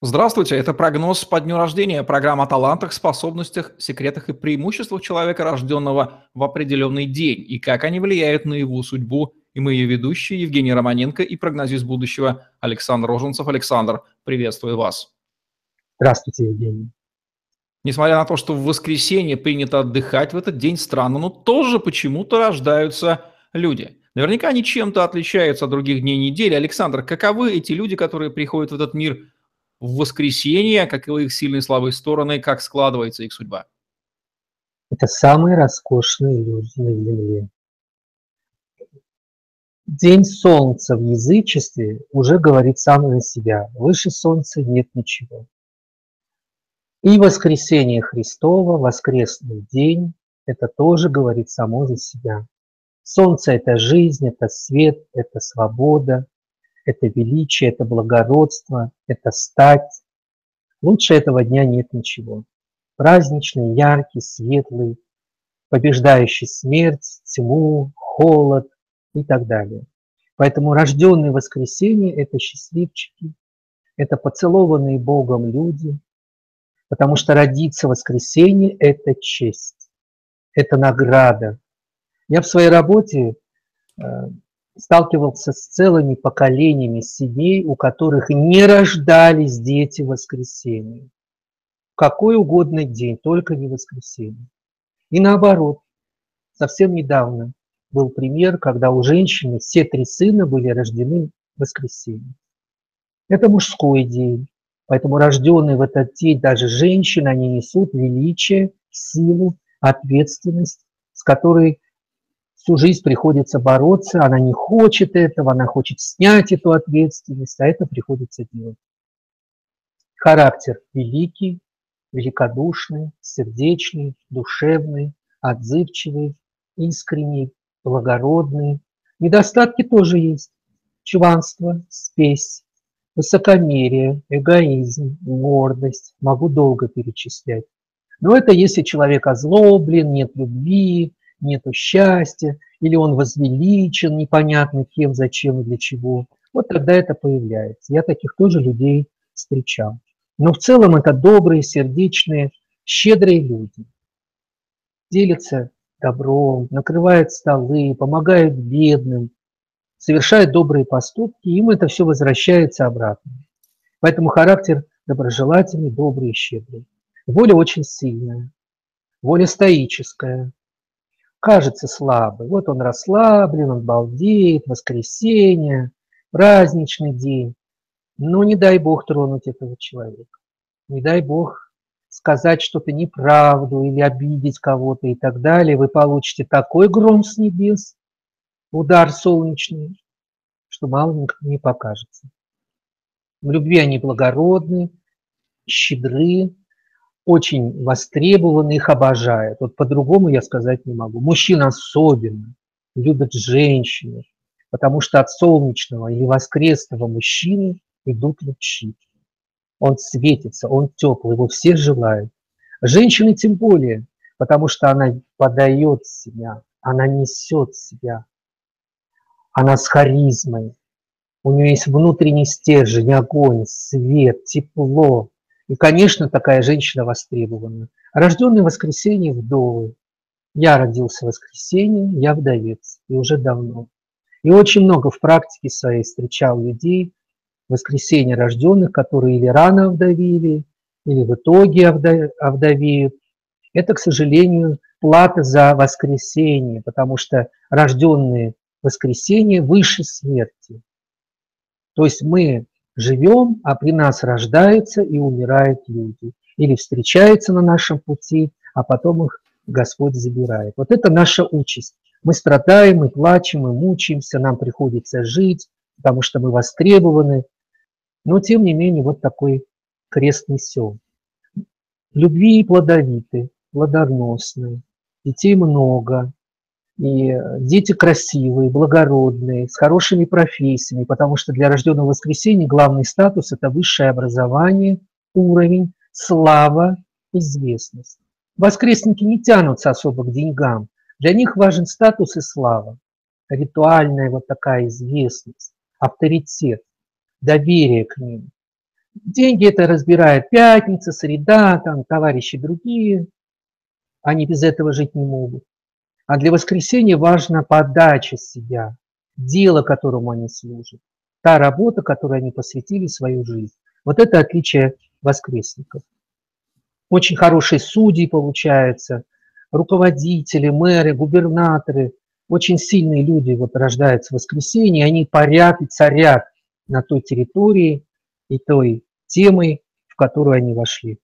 Здравствуйте, это прогноз по дню рождения, программа о талантах, способностях, секретах и преимуществах человека, рожденного в определенный день, и как они влияют на его судьбу. И мы ее ведущие Евгений Романенко и прогнозист будущего Александр Роженцев. Александр, приветствую вас. Здравствуйте, Евгений. Несмотря на то, что в воскресенье принято отдыхать в этот день, странно, но тоже почему-то рождаются люди. Наверняка они чем-то отличаются от других дней недели. Александр, каковы эти люди, которые приходят в этот мир – в воскресенье, каковы их сильные и слабые стороны, как складывается их судьба? Это самые роскошные люди на Земле. День Солнца в язычестве уже говорит сам за себя. Выше Солнца нет ничего. И воскресение Христова, воскресный день, это тоже говорит само за себя. Солнце – это жизнь, это свет, это свобода, это величие, это благородство, это стать. Лучше этого дня нет ничего. Праздничный, яркий, светлый, побеждающий смерть, тьму, холод и так далее. Поэтому рожденные воскресенье – это счастливчики, это поцелованные Богом люди, потому что родиться в воскресенье – это честь, это награда. Я в своей работе э, сталкивался с целыми поколениями семей, у которых не рождались дети в воскресенье. Какой угодно день, только не воскресенье. И наоборот, совсем недавно был пример, когда у женщины все три сына были рождены в воскресенье. Это мужской день, поэтому рожденные в этот день даже женщины, они несут величие, силу, ответственность, с которой всю жизнь приходится бороться, она не хочет этого, она хочет снять эту ответственность, а это приходится делать. Характер великий, великодушный, сердечный, душевный, отзывчивый, искренний, благородный. Недостатки тоже есть. Чванство, спесь, высокомерие, эгоизм, гордость. Могу долго перечислять. Но это если человек озлоблен, нет любви, нету счастья, или он возвеличен непонятно кем, зачем и для чего. Вот тогда это появляется. Я таких тоже людей встречал. Но в целом это добрые, сердечные, щедрые люди. Делятся добром, накрывают столы, помогают бедным, совершают добрые поступки, им это все возвращается обратно. Поэтому характер доброжелательный, добрый и щедрый. Воля очень сильная, воля стоическая, кажется слабый. Вот он расслаблен, он балдеет, воскресенье, праздничный день. Но не дай Бог тронуть этого человека. Не дай Бог сказать что-то неправду или обидеть кого-то и так далее. Вы получите такой гром с небес, удар солнечный, что мало не покажется. В любви они благородны, щедры, очень востребованы, их обожают. Вот по-другому я сказать не могу. Мужчины особенно любят женщины, потому что от солнечного или воскресного мужчины идут лучи. Он светится, он теплый, его все желают. Женщины тем более, потому что она подает себя, она несет себя, она с харизмой. У нее есть внутренний стержень, огонь, свет, тепло, и, конечно, такая женщина востребована. Рожденный в воскресенье вдовы. Я родился в воскресенье, я вдовец, и уже давно. И очень много в практике своей встречал людей, воскресенье рожденных, которые или рано вдовили, или в итоге овдовеют. Это, к сожалению, плата за воскресенье, потому что рожденные воскресенье выше смерти. То есть мы живем, а при нас рождаются и умирают люди. Или встречаются на нашем пути, а потом их Господь забирает. Вот это наша участь. Мы страдаем, мы плачем, мы мучаемся, нам приходится жить, потому что мы востребованы. Но, тем не менее, вот такой крест несем. Любви плодовиты, плодоносны, детей много, и дети красивые, благородные, с хорошими профессиями, потому что для рожденного воскресенья главный статус – это высшее образование, уровень, слава, известность. Воскресники не тянутся особо к деньгам. Для них важен статус и слава, ритуальная вот такая известность, авторитет, доверие к ним. деньги это разбирает пятница, среда, там товарищи другие. Они без этого жить не могут. А для воскресенья важна подача себя, дело, которому они служат, та работа, которой они посвятили свою жизнь. Вот это отличие воскресников. Очень хорошие судьи получаются, руководители, мэры, губернаторы, очень сильные люди вот рождаются в воскресенье, они парят и царят на той территории и той темой, в которую они вошли.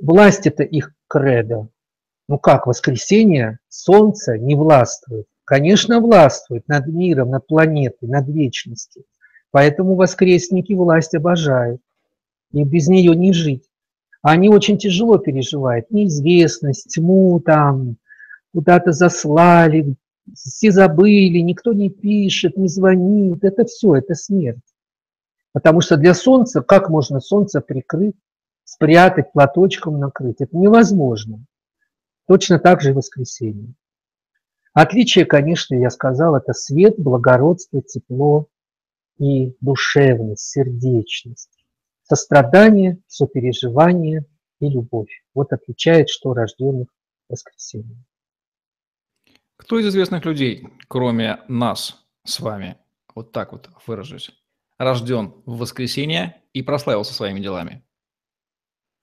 Власть – это их кредо. Ну как, воскресенье, солнце не властвует? Конечно, властвует над миром, над планетой, над вечностью. Поэтому воскресники власть обожают. И без нее не жить. Они очень тяжело переживают неизвестность, тьму там, куда-то заслали, все забыли, никто не пишет, не звонит. Это все, это смерть. Потому что для солнца, как можно солнце прикрыть, спрятать, платочком накрыть? Это невозможно. Точно так же и воскресенье. Отличие, конечно, я сказал, это свет, благородство, тепло и душевность, сердечность, сострадание, сопереживание и любовь. Вот отличает, что рожденных воскресенье. Кто из известных людей, кроме нас с вами, вот так вот выражусь, рожден в воскресенье и прославился своими делами?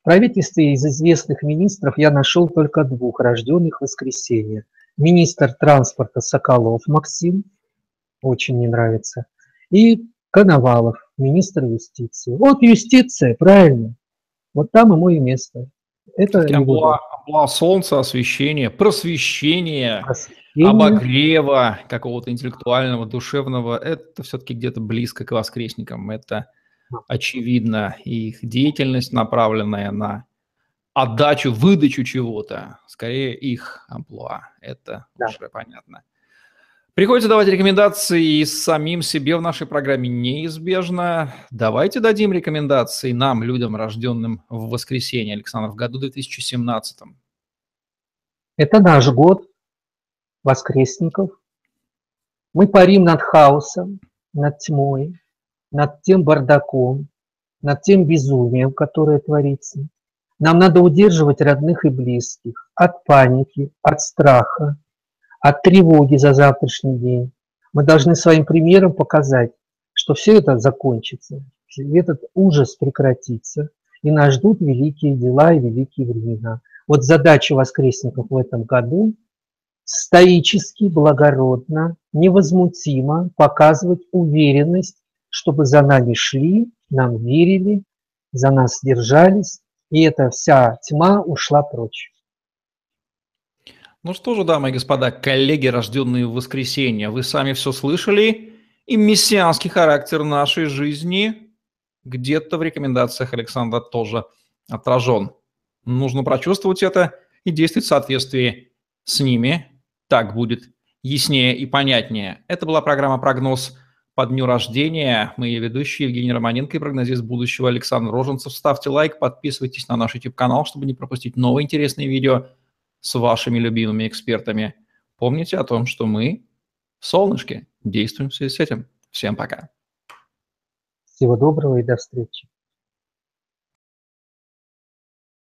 Правительстве из известных министров я нашел только двух рожденных в воскресенье. Министр транспорта Соколов Максим, очень мне нравится, и Коновалов, министр юстиции. Вот юстиция, правильно. Вот там ему и место. Это амплуа, амплуа солнца, освещение, просвещение, просвещение, обогрева какого-то интеллектуального, душевного. Это все-таки где-то близко к воскресникам. Это очевидно. их деятельность, направленная на отдачу, выдачу чего-то, скорее их амплуа. Это да. уже понятно. Приходится давать рекомендации самим себе в нашей программе неизбежно. Давайте дадим рекомендации нам, людям, рожденным в воскресенье, Александр, в году 2017. Это наш год воскресников. Мы парим над хаосом, над тьмой, над тем бардаком, над тем безумием, которое творится. Нам надо удерживать родных и близких от паники, от страха, от тревоги за завтрашний день. Мы должны своим примером показать, что все это закончится, этот ужас прекратится, и нас ждут великие дела и великие времена. Вот задача воскресников в этом году – стоически, благородно, невозмутимо показывать уверенность, чтобы за нами шли, нам верили, за нас держались, и эта вся тьма ушла прочь. Ну что же, дамы и господа, коллеги, рожденные в воскресенье, вы сами все слышали, и мессианский характер нашей жизни где-то в рекомендациях Александра тоже отражен. Нужно прочувствовать это и действовать в соответствии с ними. Так будет яснее и понятнее. Это была программа «Прогноз» по дню рождения. Мы ее ведущие Евгений Романенко и прогнозист будущего Александр Роженцев. Ставьте лайк, подписывайтесь на наш YouTube-канал, чтобы не пропустить новые интересные видео – с вашими любимыми экспертами. Помните о том, что мы, солнышки, действуем в связи с этим. Всем пока. Всего доброго и до встречи.